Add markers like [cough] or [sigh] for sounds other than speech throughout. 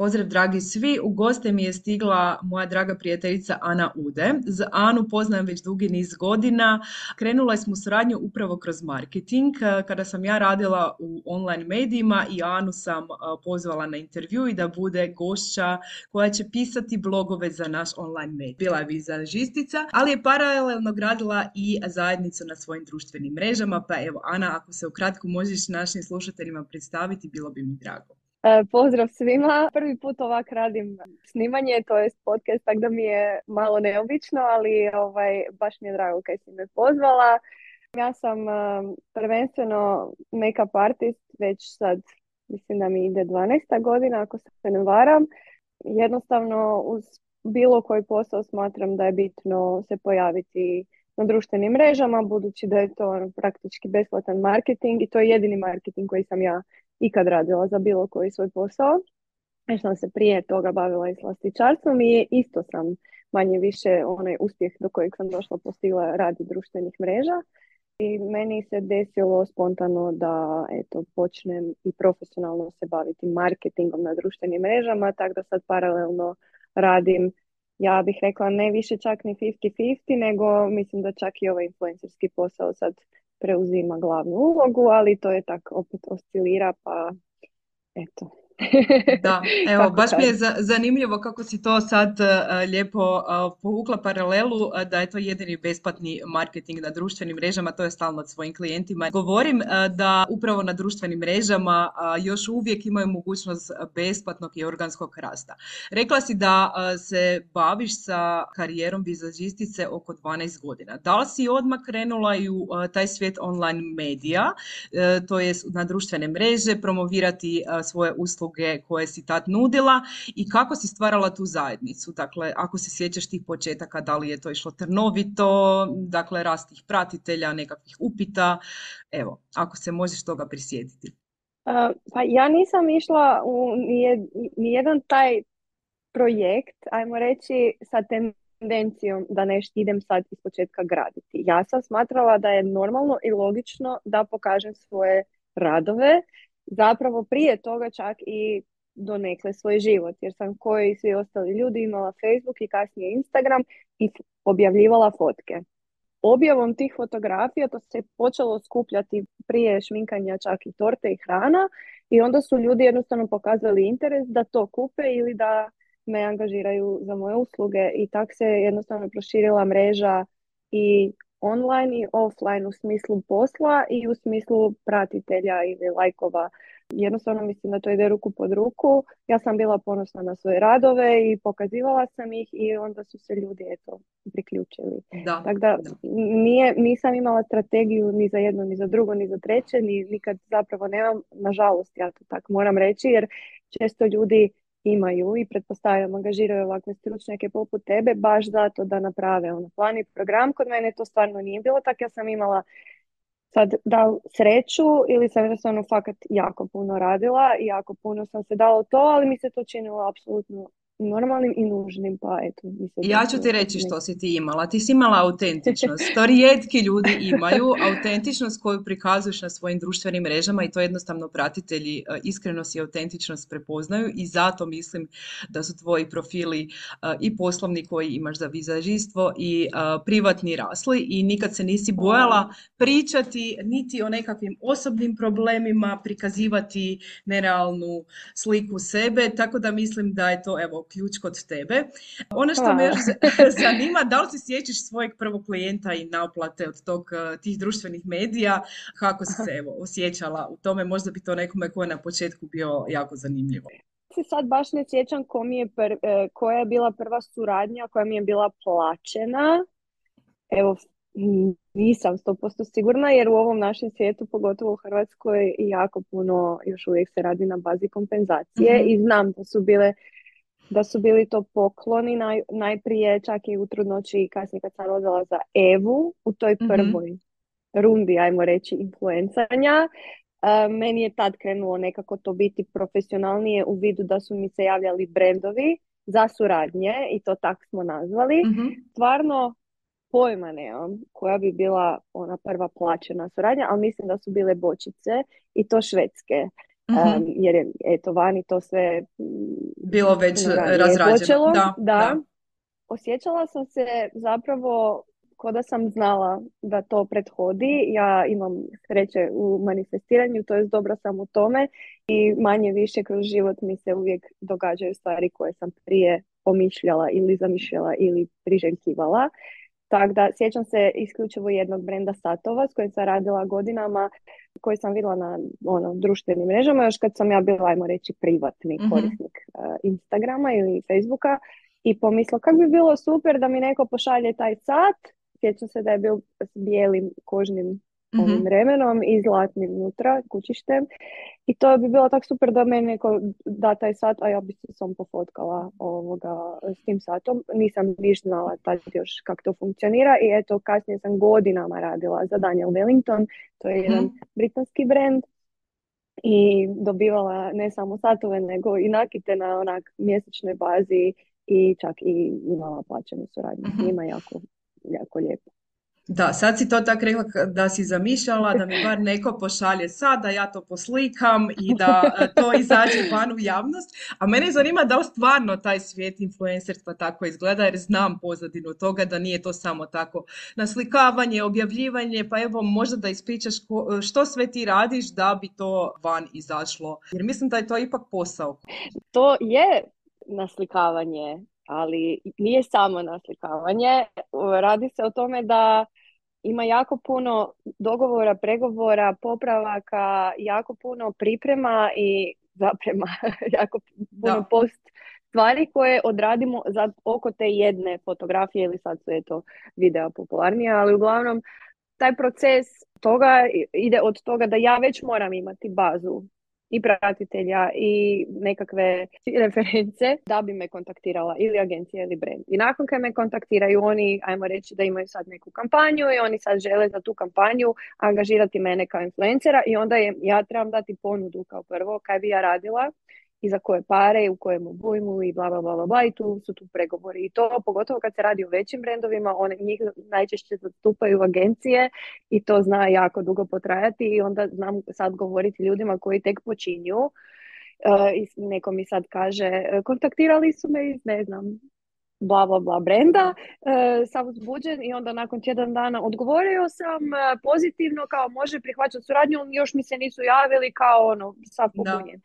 Pozdrav dragi svi, u goste mi je stigla moja draga prijateljica Ana Ude. Za Anu poznajem već dugi niz godina. Krenula smo suradnju upravo kroz marketing. Kada sam ja radila u online medijima i Anu sam pozvala na intervju i da bude gošća koja će pisati blogove za naš online medij. Bila je vizažistica, ali je paralelno gradila i zajednicu na svojim društvenim mrežama. Pa evo Ana, ako se ukratko možeš našim slušateljima predstaviti, bilo bi mi drago. E, pozdrav svima. Prvi put ovak radim snimanje, to je podcast, tako da mi je malo neobično, ali ovaj, baš mi je drago kaj si me pozvala. Ja sam e, prvenstveno make-up artist, već sad mislim da mi ide 12. godina ako se ne varam. Jednostavno uz bilo koji posao smatram da je bitno se pojaviti na društvenim mrežama, budući da je to praktički besplatan marketing i to je jedini marketing koji sam ja ikad radila za bilo koji svoj posao. Jer sam se prije toga bavila i slastičarstvom i isto sam manje više onaj uspjeh do kojeg sam došla postigla radi društvenih mreža. I meni se desilo spontano da eto, počnem i profesionalno se baviti marketingom na društvenim mrežama, tako da sad paralelno radim, ja bih rekla ne više čak ni 50-50, nego mislim da čak i ovaj influencerski posao sad preuzima glavnu ulogu, ali to je tako opet oscilira pa eto, [laughs] Da, evo, baš mi je zanimljivo kako si to sad e, lijepo e, povukla paralelu e, da je to jedini besplatni marketing na društvenim mrežama, to je stalno od svojim klijentima. Govorim da upravo na društvenim mrežama još uvijek imaju mogućnost besplatnog i organskog rasta. Rekla si da se baviš sa karijerom vizažistice oko 12 godina. Da li si odmah krenula i u taj svijet online medija, to je na društvene mreže, promovirati svoje usluge koje si tad nudila i kako si stvarala tu zajednicu. Dakle, ako se sjećaš tih početaka, da li je to išlo trnovito, dakle, rast tih pratitelja, nekakvih upita, evo, ako se možeš toga prisjetiti. Pa ja nisam išla u nijedan taj projekt, ajmo reći, sa tendencijom da nešto idem sad iz početka graditi. Ja sam smatrala da je normalno i logično da pokažem svoje radove zapravo prije toga čak i donekle svoj život, jer sam koji i svi ostali ljudi imala Facebook i kasnije Instagram i objavljivala fotke. Objavom tih fotografija to se počelo skupljati prije šminkanja čak i torte i hrana i onda su ljudi jednostavno pokazali interes da to kupe ili da me angažiraju za moje usluge i tak se jednostavno proširila mreža i online i offline u smislu posla i u smislu pratitelja ili lajkova. Jednostavno mislim da to ide ruku pod ruku. Ja sam bila ponosna na svoje radove i pokazivala sam ih i onda su se ljudi eto priključili. Da, Tako da, Nije, nisam imala strategiju ni za jedno, ni za drugo, ni za treće, ni nikad zapravo nemam, nažalost ja to tako moram reći, jer često ljudi imaju i pretpostavljam angažiraju ovakve stručnjake poput tebe baš zato da naprave ono plan i program. Kod mene to stvarno nije bilo tako. Ja sam imala sad da sreću ili sam jednostavno fakat jako puno radila i jako puno sam se dala to, ali mi se to činilo apsolutno normalnim i nužnim, pa eto. Ja ću ti reći što si ti imala. Ti si imala autentičnost. To rijetki ljudi imaju. Autentičnost koju prikazuješ na svojim društvenim mrežama i to jednostavno pratitelji e, iskrenost i autentičnost prepoznaju i zato mislim da su tvoji profili e, i poslovni koji imaš za vizažistvo i e, privatni rasli i nikad se nisi bojala pričati niti o nekakvim osobnim problemima, prikazivati nerealnu sliku sebe, tako da mislim da je to evo ključ kod tebe. Ono što me još [laughs] zanima, da li se sjećaš svojeg prvog klijenta i naplate od tog, tih društvenih medija, kako si se evo, osjećala u tome, možda bi to nekome ko je na početku bio jako zanimljivo se sad baš ne sjećam ko mi je e, koja je bila prva suradnja koja mi je bila plaćena. Evo, nisam 100% sigurna jer u ovom našem svijetu, pogotovo u Hrvatskoj, jako puno još uvijek se radi na bazi kompenzacije mhm. i znam da su bile da su bili to pokloni naj, najprije čak i u trudnoći i kasnije kad sam odala za Evu u toj mhm. prvoj rundi, ajmo reći, influencanja. Meni je tad krenulo nekako to biti profesionalnije u vidu da su mi se javljali brendovi za suradnje i to tak smo nazvali. mm Stvarno pojma nemam koja bi bila ona prva plaćena suradnja, ali mislim da su bile bočice i to švedske. Mm jer je eto vani to sve mm, bilo već razrađeno. Da, da. da. Osjećala sam se zapravo ko da sam znala da to prethodi. Ja imam sreće u manifestiranju, to je dobro sam u tome i manje više kroz život mi se uvijek događaju stvari koje sam prije pomišljala ili zamišljala ili priželjkivala. Tako da sjećam se isključivo jednog brenda satova s kojim sam radila godinama, koji sam vidjela na ono, društvenim mrežama, još kad sam ja bila, ajmo reći, privatni mm korisnik uh, Instagrama ili Facebooka i pomislila kako bi bilo super da mi neko pošalje taj sat. Sjećam se da je bio s bijelim kožnim ovim remenom i zlatnim unutra, kućištem. I to bi bilo tako super da meni neko da taj sat, a ja bi se sam pofotkala ovoga, s tim satom. Nisam niš znala tad još kako to funkcionira i eto kasnije sam godinama radila za Daniel Wellington, to je jedan mhm. britanski brand i dobivala ne samo satove nego i nakite na onak mjesečnoj bazi i čak i imala plaćenu suradnju s mhm. njima jako jako lijepo. Da, sad si to tako rekla da si zamišljala da mi bar neko pošalje sad, da ja to poslikam i da e, to izađe van u javnost. A mene zanima da li stvarno taj svijet influencerstva tako izgleda, jer znam pozadinu toga da nije to samo tako naslikavanje, objavljivanje, pa evo možda da ispričaš što sve ti radiš da bi to van izašlo. Jer mislim da je to ipak posao. To je naslikavanje ali nije samo naslikavanje. Radi se o tome da ima jako puno dogovora, pregovora, popravaka, jako puno priprema i zaprema, [laughs] jako puno post stvari koje odradimo za oko te jedne fotografije ili sad su eto videa popularnije, ali uglavnom taj proces toga ide od toga da ja već moram imati bazu i pratitelja i nekakve [laughs] reference da bi me kontaktirala ili agencija ili brand. I nakon kad me kontaktiraju oni, ajmo reći da imaju sad neku kampanju i oni sad žele za tu kampanju angažirati mene kao influencera i onda je, ja trebam dati ponudu kao prvo kaj bi ja radila i za koje pare, u kojem obujmu i bla, bla, bla, bla, i tu su tu pregovori. I to pogotovo kad se radi o većim brendovima, one njih najčešće zastupaju agencije i to zna jako dugo potrajati i onda znam sad govoriti ljudima koji tek počinju uh, i neko mi sad kaže, kontaktirali su me iz, ne znam, bla bla bla brenda, uh, sam uzbuđen i onda nakon tjedan dana odgovorio sam pozitivno kao može prihvaćati suradnju, još mi se nisu javili kao ono, sad popunjen.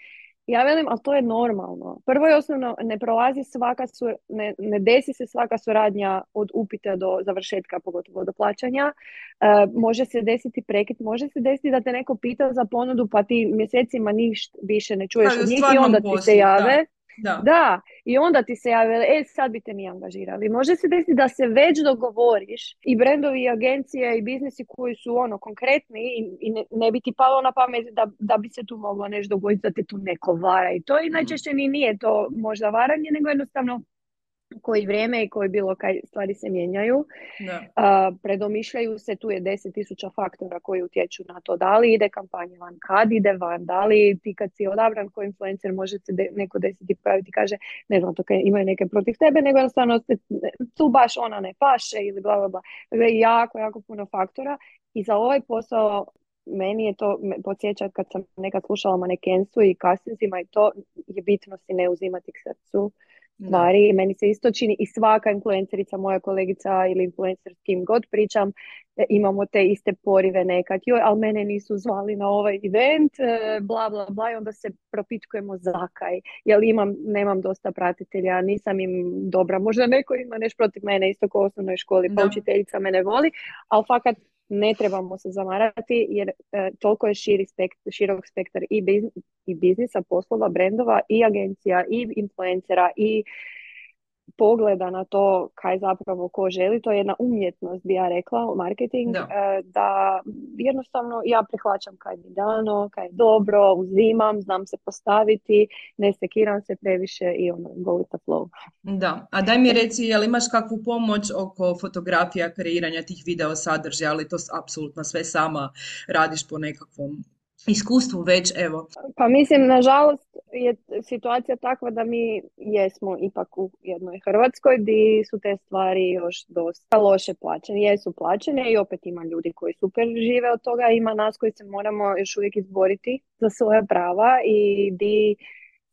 Ja velim, ali to je normalno. Prvo i osnovno, ne prolazi svaka, su, ne, ne desi se svaka suradnja od upita do završetka, pogotovo do plaćanja. E, može se desiti prekid, može se desiti da te neko pita za ponudu pa ti mjesecima ništa više ne čuješ od njih i onda ti se jave. Da. Da. i onda ti se javili, e sad bi te mi angažirali. Može se desiti da se već dogovoriš i brendovi i agencije i biznisi koji su ono konkretni i, i ne, ne, bi ti palo na pamet da, da bi se tu moglo nešto dogoditi da te tu neko vara i to i mhm. najčešće ni nije to možda varanje nego jednostavno koji vrijeme i koji bilo kaj stvari se mijenjaju. Da. predomišljaju se, tu je deset tisuća faktora koji utječu na to da li ide kampanja van, kad ide van, da li ti kad si odabran kao influencer može se de, neko desiti pojaviti kaže ne znam to kaj imaju neke protiv tebe, nego jednostavno tu baš ona ne paše ili bla bla bla. Dakle, jako, jako puno faktora i za ovaj posao meni je to podsjeća kad sam nekad slušala manekenstvu i kastinzima i to je bitno si ne uzimati k srcu stvari. I meni se isto čini i svaka influencerica, moja kolegica ili influencer s kim god pričam, e, imamo te iste porive nekad, joj, ali mene nisu zvali na ovaj event, e, bla, bla, bla, i onda se propitkujemo zakaj, jel imam, nemam dosta pratitelja, nisam im dobra, možda neko ima nešto protiv mene, isto kao u osnovnoj školi, pa učiteljica mene voli, ali fakat ne trebamo se zamarati jer e, toliko je širi širok spektar i, i biznisa, poslova, brendova i agencija i influencera i pogleda na to kaj zapravo ko želi, to je jedna umjetnost bi ja rekla, marketing, da, e, da jednostavno ja prihvaćam kaj mi dano, kaj je dobro, uzimam, znam se postaviti, ne sekiram se previše i ono, go with the flow. Da, a daj mi reci, jel imaš kakvu pomoć oko fotografija, kreiranja tih video sadržaja, ali to apsolutno sve sama radiš po nekakvom iskustvu već, evo? Pa mislim, nažalost je situacija takva da mi jesmo ipak u jednoj Hrvatskoj gdje su te stvari još dosta loše plaćene. Jesu plaćene i opet ima ljudi koji super žive od toga, ima nas koji se moramo još uvijek izboriti za svoja prava i di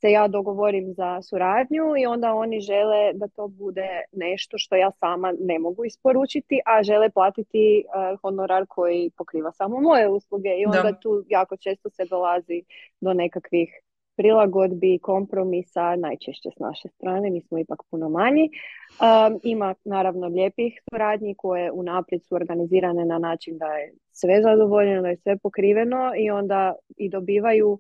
se ja dogovorim za suradnju i onda oni žele da to bude nešto što ja sama ne mogu isporučiti, a žele platiti uh, honorar koji pokriva samo moje usluge i onda tu jako često se dolazi do nekakvih prilagodbi, kompromisa, najčešće s naše strane, mi smo ipak puno manji. Um, ima naravno lijepih suradnji koje unaprijed su organizirane na način da je sve zadovoljeno, da je sve pokriveno i onda i dobivaju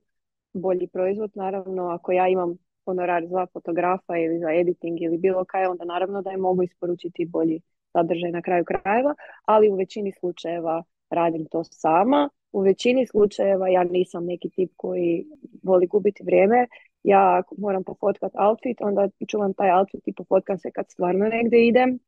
bolji proizvod. Naravno, ako ja imam honorar za fotografa ili za editing ili bilo kaj, onda naravno da je mogu isporučiti bolji sadržaj na kraju krajeva, ali u većini slučajeva radim to sama. U većini slučajeva ja nisam neki tip koji voli gubiti vrijeme. Ja moram pofotkat outfit, onda čuvam taj outfit i pofotkam se kad stvarno negdje idem.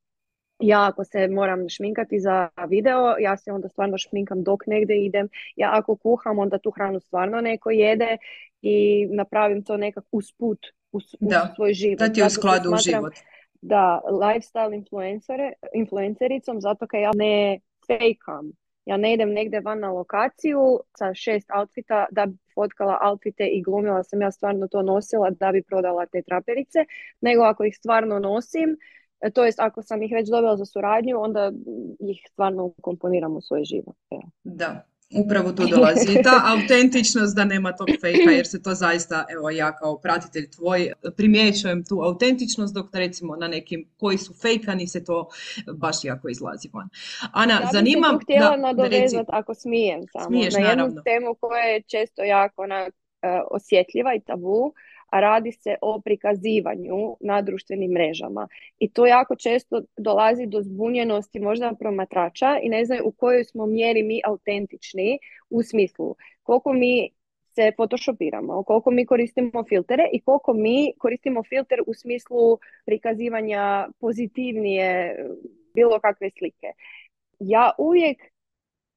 Ja ako se moram šminkati za video, ja se onda stvarno šminkam dok negdje idem. Ja ako kuham, onda tu hranu stvarno neko jede i napravim to nekak usput uz svoj život. Da ti je u skladu u život. Da, lifestyle influencere, influencericom, zato kad ja ne fejkam. Ja ne idem negdje van na lokaciju sa šest outfita da bi fotkala outfite i glumila sam ja stvarno to nosila da bi prodala te traperice, nego ako ih stvarno nosim, to jest ako sam ih već dobila za suradnju, onda ih stvarno komponiram u svoj život. Da, Upravo tu dolazi i ta [laughs] autentičnost da nema tog fejka jer se to zaista, evo ja kao pratitelj tvoj primjećujem tu autentičnost dok recimo na nekim koji su fejkani se to baš jako izlazi van. Ana, ja zanima... Ja htjela nadovezati ako smijem samo smiješ, na jednu temu koja je često jako onak, e, osjetljiva i tabu, radi se o prikazivanju na društvenim mrežama. I to jako često dolazi do zbunjenosti možda promatrača i ne znaju u kojoj smo mjeri mi autentični u smislu koliko mi se photoshopiramo, koliko mi koristimo filtere i koliko mi koristimo filter u smislu prikazivanja pozitivnije bilo kakve slike. Ja uvijek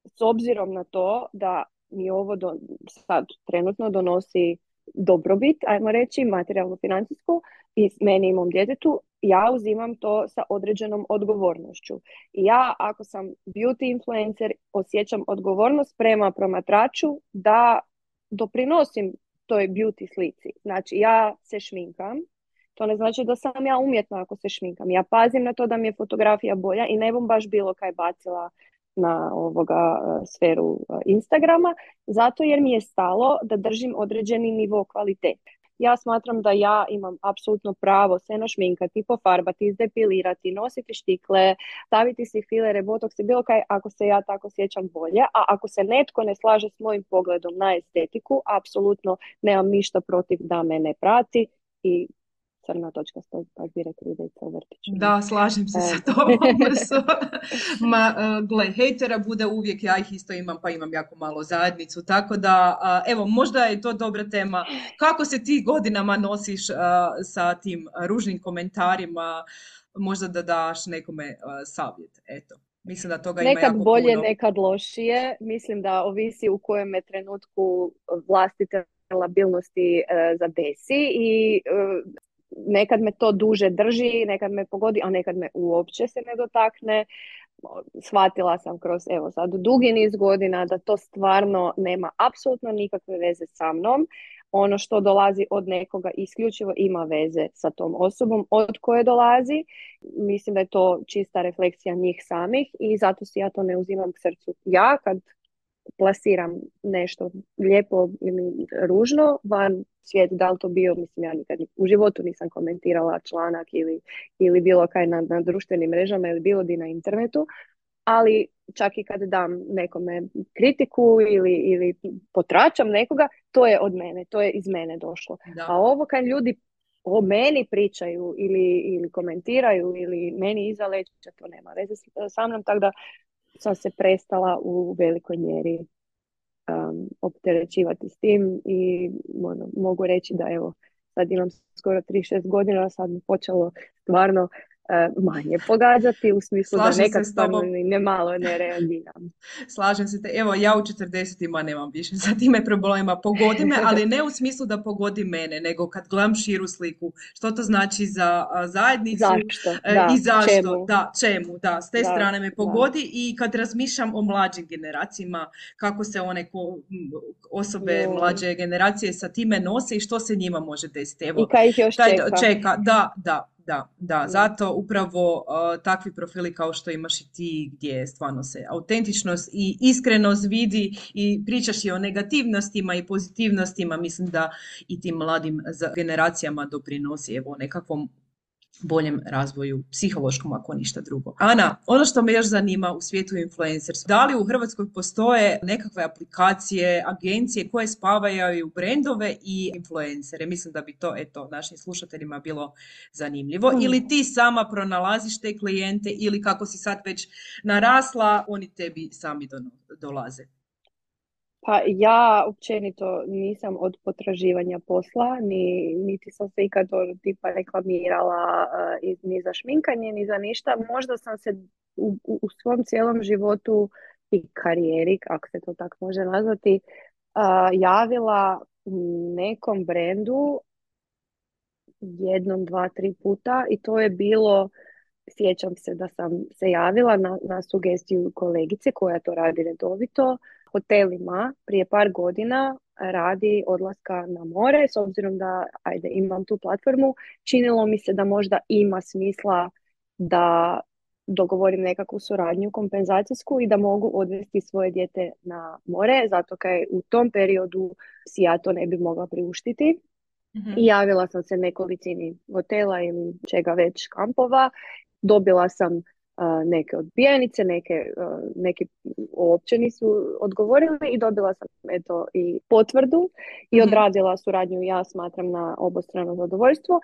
s obzirom na to da mi ovo do, sad trenutno donosi dobrobit, ajmo reći, materijalno financijsku i meni i mom djetetu, ja uzimam to sa određenom odgovornošću. I ja ako sam beauty influencer osjećam odgovornost prema promatraču da doprinosim toj beauty slici. Znači ja se šminkam, to ne znači da sam ja umjetna ako se šminkam. Ja pazim na to da mi je fotografija bolja i ne bom baš bilo kaj bacila na ovoga e, sferu e, Instagrama, zato jer mi je stalo da držim određeni nivo kvalitete. Ja smatram da ja imam apsolutno pravo se našminkati, pofarbati, izdepilirati, nositi štikle, staviti si filere, botoks i bilo kaj ako se ja tako sjećam bolje. A ako se netko ne slaže s mojim pogledom na estetiku, apsolutno nemam ništa protiv da me ne prati i crna točka kak bi rekli u vrtiću. Da, slažem se sa e. tobom. [laughs] Ma, e, gle, hejtera bude uvijek, ja ih isto imam, pa imam jako malo zajednicu, tako da, evo, možda je to dobra tema. Kako se ti godinama nosiš sa tim ružnim komentarima, možda da daš nekome savjet, eto. Mislim da toga nekad ima bolje, nekad lošije. Mislim da ovisi u kojem je trenutku vlastite labilnosti e, zadesi i nekad me to duže drži, nekad me pogodi, a nekad me uopće se ne dotakne. Shvatila sam kroz, evo sad, dugi niz godina da to stvarno nema apsolutno nikakve veze sa mnom, ono što dolazi od nekoga isključivo ima veze sa tom osobom od koje dolazi. Mislim da je to čista refleksija njih samih i zato si ja to ne uzimam k srcu. Ja kad plasiram nešto lijepo ili ružno van svijet, da li to bio, mislim ja nikad u životu nisam komentirala članak ili, ili bilo kaj na, na društvenim mrežama ili bilo di na internetu, ali čak i kad dam nekome kritiku ili, ili potračam nekoga, to je od mene, to je iz mene došlo. A ovo kad ljudi o meni pričaju ili, ili komentiraju ili meni iza leća, to nema veze sa mnom, tako da sam se prestala u velikoj mjeri um, opterećivati s tim i ono, mogu reći da evo sad imam skoro 3-6 godina, sad mi počelo stvarno manje pogađati u smislu da nekad stvarno ne malo ne reagiram. [laughs] Slažem se te. Evo, ja u 40 nemam više sa time problema. Pogodi me, ali ne u smislu da pogodi mene, nego kad gledam širu sliku. Što to znači za zajednicu zašto? E, da, i zašto. Čemu? Da, čemu? Da, s te strane me pogodi i kad razmišljam o mlađim generacijama, kako se one ko, osobe mlađe generacije sa time nose i što se njima može desiti. Evo, I kaj ih još čeka. čeka. Da, da, da, da, zato upravo takvi profili kao što imaš i ti gdje stvarno se autentičnost i iskrenost vidi i pričaš i o negativnostima i pozitivnostima, mislim da i tim mladim generacijama doprinosi evo nekakvom boljem razvoju psihološkom ako ništa drugo. Ana, ono što me još zanima u svijetu influencers, da li u Hrvatskoj postoje nekakve aplikacije, agencije koje spavaju brendove i influencere? Mislim da bi to eto našim slušateljima bilo zanimljivo. Hmm. Ili ti sama pronalaziš te klijente ili kako si sad već narasla, oni tebi sami dolaze. Pa ja općenito nisam od potraživanja posla, ni, niti sam se ikad tipa reklamirala uh, ni za šminkanje, ni za ništa. Možda sam se u, u svom cijelom životu i karijeri, ako se to tako može nazvati, uh, javila nekom brendu jednom, dva, tri puta i to je bilo sjećam se da sam se javila na, na sugestiju kolegice koja to radi redovito hotelima prije par godina radi odlaska na more, s obzirom da ajde, imam tu platformu, činilo mi se da možda ima smisla da dogovorim nekakvu suradnju kompenzacijsku i da mogu odvesti svoje dijete na more, zato kaj u tom periodu si ja to ne bi mogla priuštiti. mm I javila sam se nekolicini hotela ili čega već kampova. Dobila sam neke odbijenice, neke, neki uopće nisu odgovorili i dobila sam eto i potvrdu i mhm. odradila suradnju ja smatram na obostrano zadovoljstvo.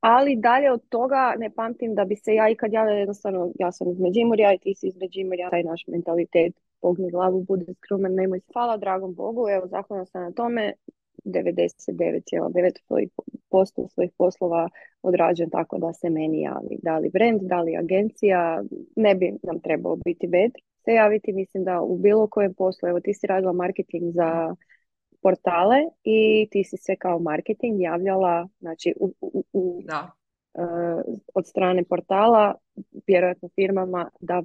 Ali dalje od toga ne pamtim da bi se ja ikad javila jednostavno, ja sam iz Međimurja i ti si iz Međimurja, taj naš mentalitet pogni glavu, bude skrumen, nemoj. Hvala dragom Bogu, evo zahvalna sam na tome, 99,9% svojih poslova odrađujem tako da se meni javi. Da li brand, da li agencija, ne bi nam trebalo biti bed se javiti. Mislim da u bilo kojem poslu, evo ti si radila marketing za portale i ti si se kao marketing javljala znači, u, u, da. Uh, od strane portala, vjerojatno firmama da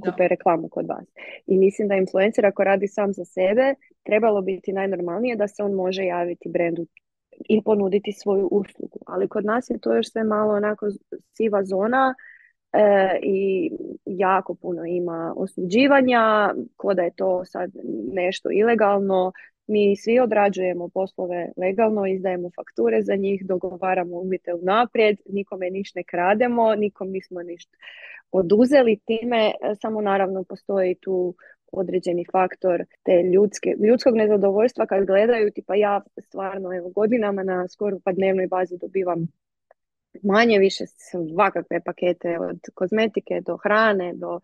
kupe reklamu kod vas. I mislim da influencer ako radi sam za sebe, trebalo biti najnormalnije da se on može javiti brendu i ponuditi svoju uslugu. Ali kod nas je to još sve malo onako siva zona e, i jako puno ima osuđivanja, ko da je to sad nešto ilegalno. Mi svi odrađujemo poslove legalno, izdajemo fakture za njih, dogovaramo umite unaprijed, nikome ništa ne krademo, nikom nismo ništa oduzeli time, e, samo naravno postoji tu određeni faktor te ljudske, ljudskog nezadovoljstva kad gledaju, tipa ja stvarno evo, godinama na skoro pa dnevnoj bazi dobivam manje više svakakve pakete od kozmetike do hrane, do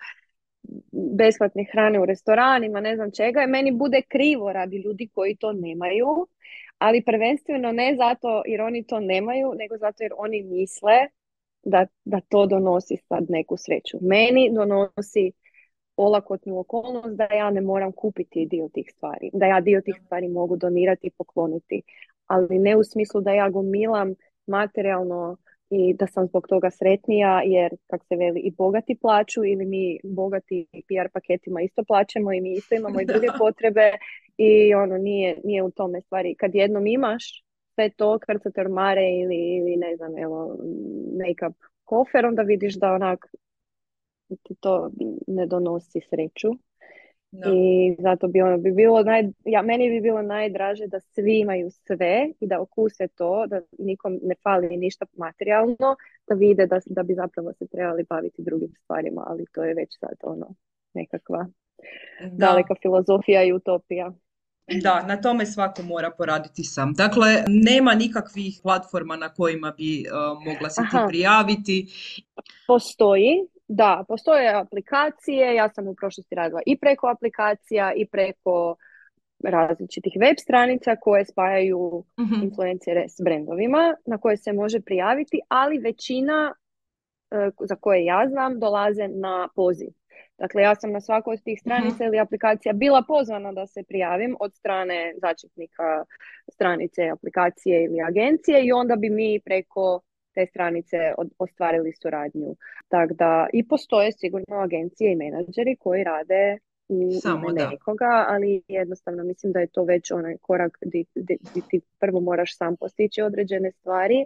besplatne hrane u restoranima, ne znam čega. I meni bude krivo radi ljudi koji to nemaju, ali prvenstveno ne zato jer oni to nemaju, nego zato jer oni misle da, da to donosi sad neku sreću. Meni donosi olakotnu okolnost da ja ne moram kupiti dio tih stvari, da ja dio tih stvari mogu donirati i pokloniti, ali ne u smislu da ja gomilam materijalno i da sam zbog toga sretnija jer kako se veli i bogati plaću ili mi bogati PR paketima isto plaćamo i mi isto imamo i [laughs] druge potrebe i ono nije, nije u tome stvari. Kad jednom imaš sve to, krcate ormare ili, ili ne znam, evo, make-up kofer, onda vidiš da onak ti to ne donosi sreću. I zato bi ono bi bilo naj, ja, meni bi bilo najdraže da svi imaju sve i da okuse to, da nikom ne fali ništa materijalno, da vide da, da bi zapravo se trebali baviti drugim stvarima, ali to je već sad ono nekakva daleka filozofija i utopija. Da, na tome svako mora poraditi sam. Dakle, nema nikakvih platforma na kojima bi uh, mogla se ti prijaviti. Postoji, da, postoje aplikacije. Ja sam u prošlosti radila i preko aplikacija i preko različitih web stranica koje spajaju uh influencere s brendovima na koje se može prijaviti, ali većina uh, za koje ja znam dolaze na poziv. Dakle, ja sam na svakoj od tih mhm. stranica ili aplikacija bila pozvana da se prijavim od strane začetnika stranice, aplikacije ili agencije i onda bi mi preko te stranice ostvarili suradnju. Tako da i postoje sigurno agencije i menadžeri koji rade u Samo nekoga, ali jednostavno mislim da je to već onaj korak gdje ti prvo moraš sam postići određene stvari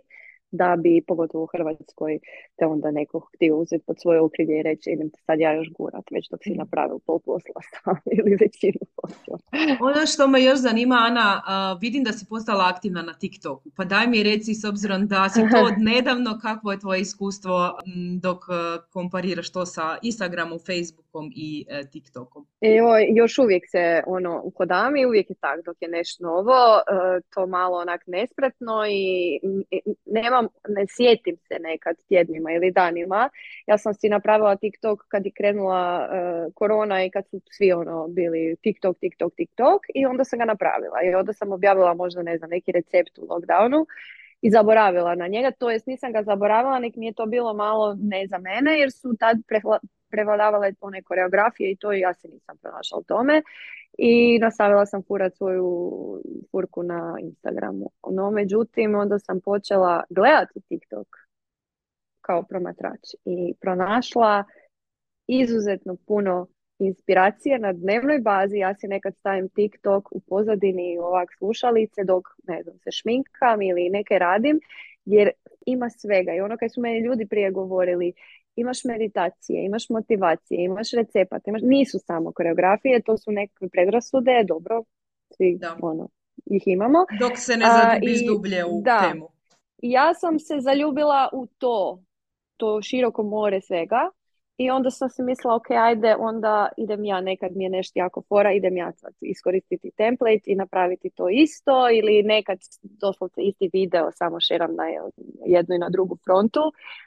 da bi, pogotovo u Hrvatskoj, te onda neko htio uzeti pod svoje okrilje i reći idem te sad ja još gurat, već dok si mm. napravil pol posla [laughs] sam ili većinu posla. Ono što me još zanima, Ana, vidim da si postala aktivna na TikToku, pa daj mi reci s obzirom da si to [laughs] od nedavno, kakvo je tvoje iskustvo dok kompariraš to sa Instagramom, Facebookom i e, TikTokom? Evo, još uvijek se ono ukodam i uvijek je tak dok je nešto novo, e, to malo onak nespretno i nema ne sjetim se nekad tjednima ili danima. Ja sam si napravila TikTok kad je krenula uh, korona i kad su svi ono bili TikTok, TikTok, TikTok i onda sam ga napravila. I onda sam objavila možda ne znam neki recept u lockdownu i zaboravila na njega, to jest nisam ga zaboravila, nek mi je to bilo malo ne za mene jer su tad prevladavale one koreografije i to i ja se nisam pronašla u tome i nastavila sam furat svoju furku na Instagramu. No, međutim, onda sam počela gledati TikTok kao promatrač i pronašla izuzetno puno inspiracije na dnevnoj bazi. Ja si nekad stavim TikTok u pozadini ovak slušalice dok ne znam, se šminkam ili neke radim jer ima svega. I ono kad su meni ljudi prije govorili imaš meditacije, imaš motivacije, imaš recepat, imaš... nisu samo koreografije, to su neke predrasude, dobro, svi ono, ih imamo. Dok se ne zadubiš dublje u da. temu. Ja sam se zaljubila u to, to široko more svega i onda sam se mislila, ok, ajde, onda idem ja, nekad mi je nešto jako fora, idem ja sad iskoristiti template i napraviti to isto ili nekad doslovce isti video, samo šeram na jednu i na drugu frontu.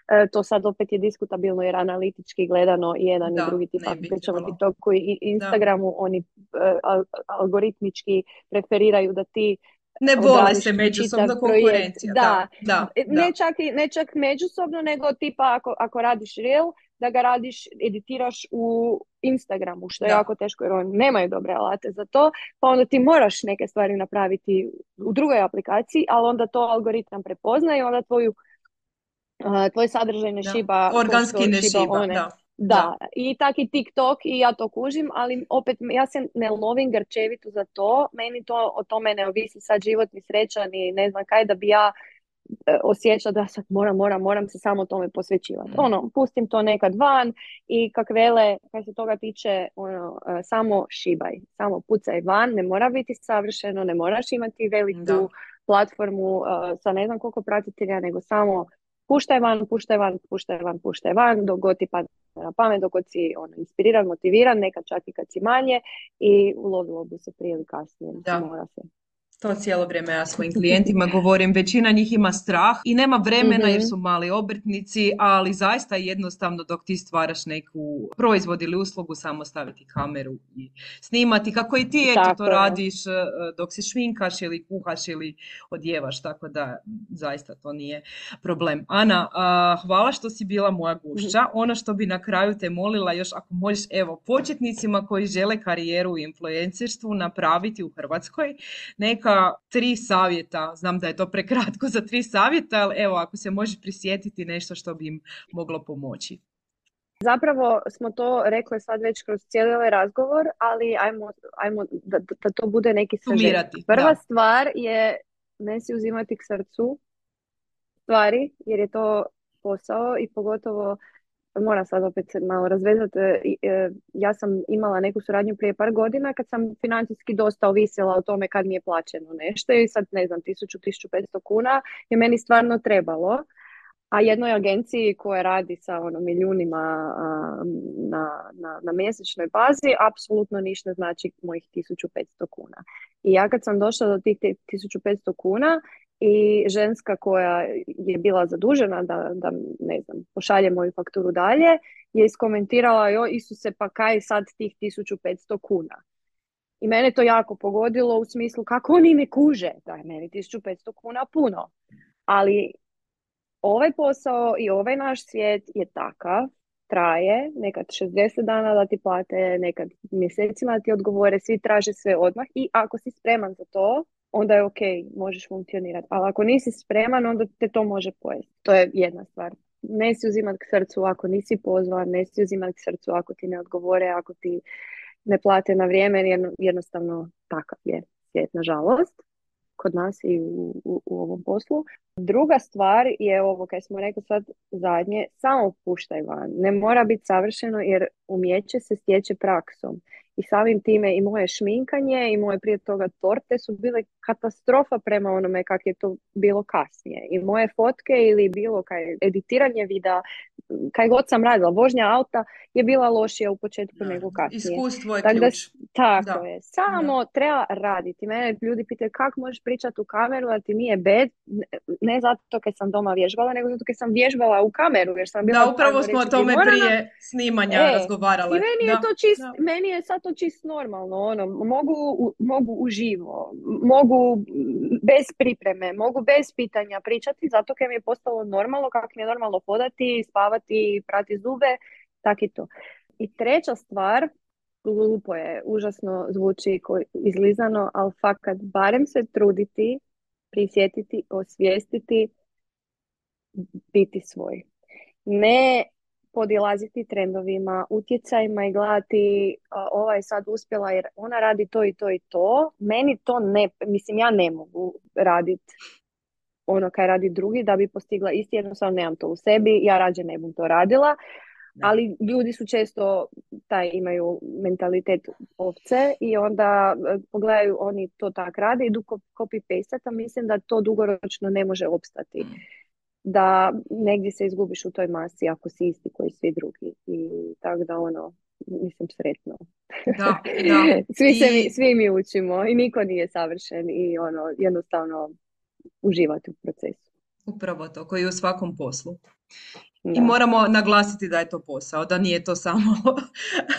E, to sad opet je diskutabilno jer analitički gledano i jedan i drugi tip, ako pričamo TikToku i Instagramu, oni e, algoritmički preferiraju da ti ne vole se međusobno konkurencija. Da, da, e, da, Ne, čak, ne čak međusobno, nego tipa ako, ako radiš reel, da ga radiš, editiraš u Instagramu, što je jako teško jer oni nemaju dobre alate za to, pa onda ti moraš neke stvari napraviti u drugoj aplikaciji, ali onda to algoritam prepozna i onda tvoju tvoj sadržaj ne šiba. Organski ne šiba, da. Da, i tak i TikTok i ja to kužim, ali opet ja se ne lovim grčevitu za to, meni to o tome ne ovisi sad život ni sreća ni ne znam kaj da bi ja osjeća da sad moram, moram, moram se samo tome posvećivati. Ono, pustim to nekad van i kak vele, kad se toga tiče, ono, e, samo šibaj, samo pucaj van, ne mora biti savršeno, ne moraš imati veliku platformu e, sa ne znam koliko pratitelja, nego samo puštaj van, puštaj van, puštaj van, puštaj van, dok god ti padne na pamet, dok god si ono, inspiriran, motiviran, nekad čak i kad si manje i ulovilo bi se prije ili kasnije. Da. Mora se. To cijelo vrijeme ja svojim klijentima govorim, većina njih ima strah i nema vremena jer mhm. su mali obrtnici, ali zaista jednostavno dok ti stvaraš neku proizvod ili uslugu, samo staviti kameru i snimati kako i ti eto to radiš e, dok se švinkaš ili kuhaš ili odjevaš, tako da zaista to nije problem. Ana, hvala što si bila moja gušća. Mhm. Ono što bi na kraju te molila još ako možeš, evo, početnicima koji žele karijeru u influencerstvu napraviti u Hrvatskoj, neka neka tri savjeta, znam da je to prekratko za tri savjeta, ali evo ako se može prisjetiti nešto što bi im moglo pomoći. Zapravo smo to rekli sad već kroz cijeli ovaj razgovor, ali ajmo, ajmo da, da to bude neki sažetak. Prva stvar je ne si uzimati k srcu stvari, jer je to posao i pogotovo moram sad opet malo razvezati. E, e, ja sam imala neku suradnju prije par godina kad sam financijski dosta ovisila o tome kad mi je plaćeno nešto i sad ne znam, 1000-1500 kuna je meni stvarno trebalo. A jednoj agenciji koja radi sa ono, milijunima na, na, na mjesečnoj bazi apsolutno ništa znači mojih 1500 kuna. I ja kad sam došla do tih 1500 kuna i ženska koja je bila zadužena da, da ne znam, pošalje moju fakturu dalje, je iskomentirala jo Isuse pa kaj sad tih 1500 kuna. I mene to jako pogodilo u smislu kako oni ne kuže da je meni 1500 kuna puno. Ali ovaj posao i ovaj naš svijet je takav, traje, nekad 60 dana da ti plate, nekad mjesecima da ti odgovore, svi traže sve odmah i ako si spreman za to, onda je ok, možeš funkcionirati. Ali ako nisi spreman, onda te to može pojesti. To je jedna stvar. Ne si uzimati k srcu ako nisi pozvan, ne si uzimati k srcu ako ti ne odgovore, ako ti ne plate na vrijeme, jednostavno takav je svijet, nažalost, kod nas i u, u, u ovom poslu. Druga stvar je ovo, kaj smo rekli sad zadnje, samo puštaj van. Ne mora biti savršeno jer umjeće se stječe praksom i samim time i moje šminkanje i moje prije toga torte su bile katastrofa prema onome kak je to bilo kasnije. I moje fotke ili bilo kaj editiranje videa, kaj god sam radila, vožnja auta je bila lošija u početku nego kasnije. Iskustvo je ključ. tako je. Samo treba raditi. Mene ljudi pitaju kako možeš pričati u kameru, a ti nije bed. Ne zato kad sam doma vježbala, nego zato kad sam vježbala u kameru. Jer sam bila da, upravo smo o tome prije snimanja e, razgovarali. I meni je to čist, meni je sad to čisto normalno, ono, mogu, mogu uživo, mogu bez pripreme, mogu bez pitanja pričati, zato kaj mi je postalo normalno, kako mi je normalno hodati, spavati, prati zube, tak i to. I treća stvar, glupo je, užasno zvuči izlizano, ali fakat barem se truditi, prisjetiti, osvijestiti, biti svoj. Ne podilaziti trendovima, utjecajima i gledati ova je sad uspjela jer ona radi to i to i to. Meni to ne, mislim ja ne mogu raditi ono kaj radi drugi da bi postigla isti, jednostavno nemam to u sebi, ja rađe ne bih to radila. Ali ljudi su često, taj imaju mentalitet ovce i onda e, pogledaju oni to tak rade, idu copy paste a mislim da to dugoročno ne može opstati. Da negdje se izgubiš u toj masi ako si isti koji svi drugi. I tako da ono, mislim sretno. Da, da. [laughs] svi, se mi, svi mi učimo i niko nije savršen i ono, jednostavno uživati u procesu. Upravo to, koji je u svakom poslu. I moramo naglasiti da je to posao, da nije to samo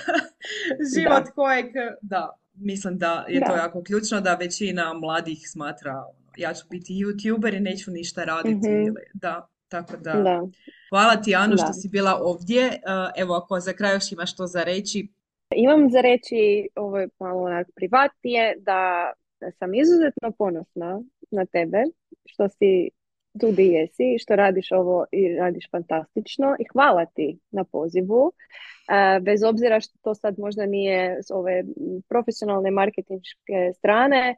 [laughs] život kojeg, da, mislim da je to jako ključno, da većina mladih smatra ja ću biti youtuber i neću ništa raditi. mm Da, tako da. da. Hvala ti Anu što si bila ovdje. E, evo ako za kraj još imaš što za reći. Imam za reći, ovo je malo onak privatnije, da, da sam izuzetno ponosna na tebe što si tu di jesi, što radiš ovo i radiš fantastično i hvala ti na pozivu. E, bez obzira što to sad možda nije s ove profesionalne marketinške strane,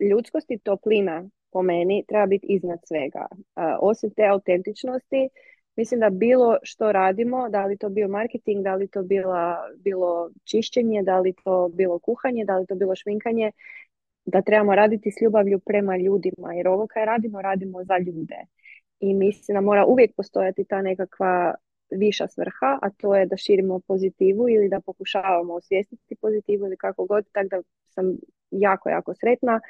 ljudskost i toplina po meni treba biti iznad svega. osim te autentičnosti, mislim da bilo što radimo, da li to bio marketing, da li to bila, bilo čišćenje, da li to bilo kuhanje, da li to bilo šminkanje, da trebamo raditi s ljubavlju prema ljudima, jer ovo kaj radimo, radimo za ljude. I mislim da mora uvijek postojati ta nekakva viša svrha, a to je da širimo pozitivu ili da pokušavamo osvijestiti pozitivu ili kako god, tako da sam jako, jako sretna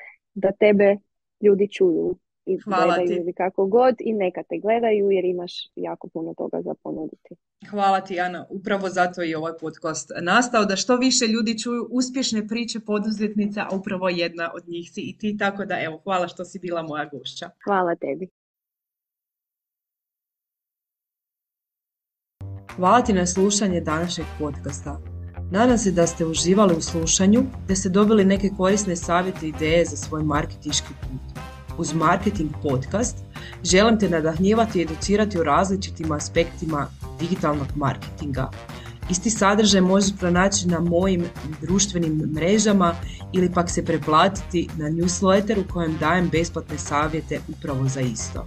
da tebe ljudi čuju i Hvala gledaju ti. kako god i neka te gledaju jer imaš jako puno toga za ponuditi. Hvala ti Ana, upravo zato je ovaj podcast nastao, da što više ljudi čuju uspješne priče poduzetnica, a upravo jedna od njih si i ti, tako da evo, hvala što si bila moja gošća. Hvala tebi. Hvala ti na slušanje današnjeg podcasta. Nadam se da ste uživali u slušanju, da ste dobili neke korisne savjete i ideje za svoj marketički put. Uz Marketing Podcast želim te nadahnjivati i educirati o različitim aspektima digitalnog marketinga. Isti sadržaj možeš pronaći na mojim društvenim mrežama ili pak se preplatiti na newsletter u kojem dajem besplatne savjete upravo za isto.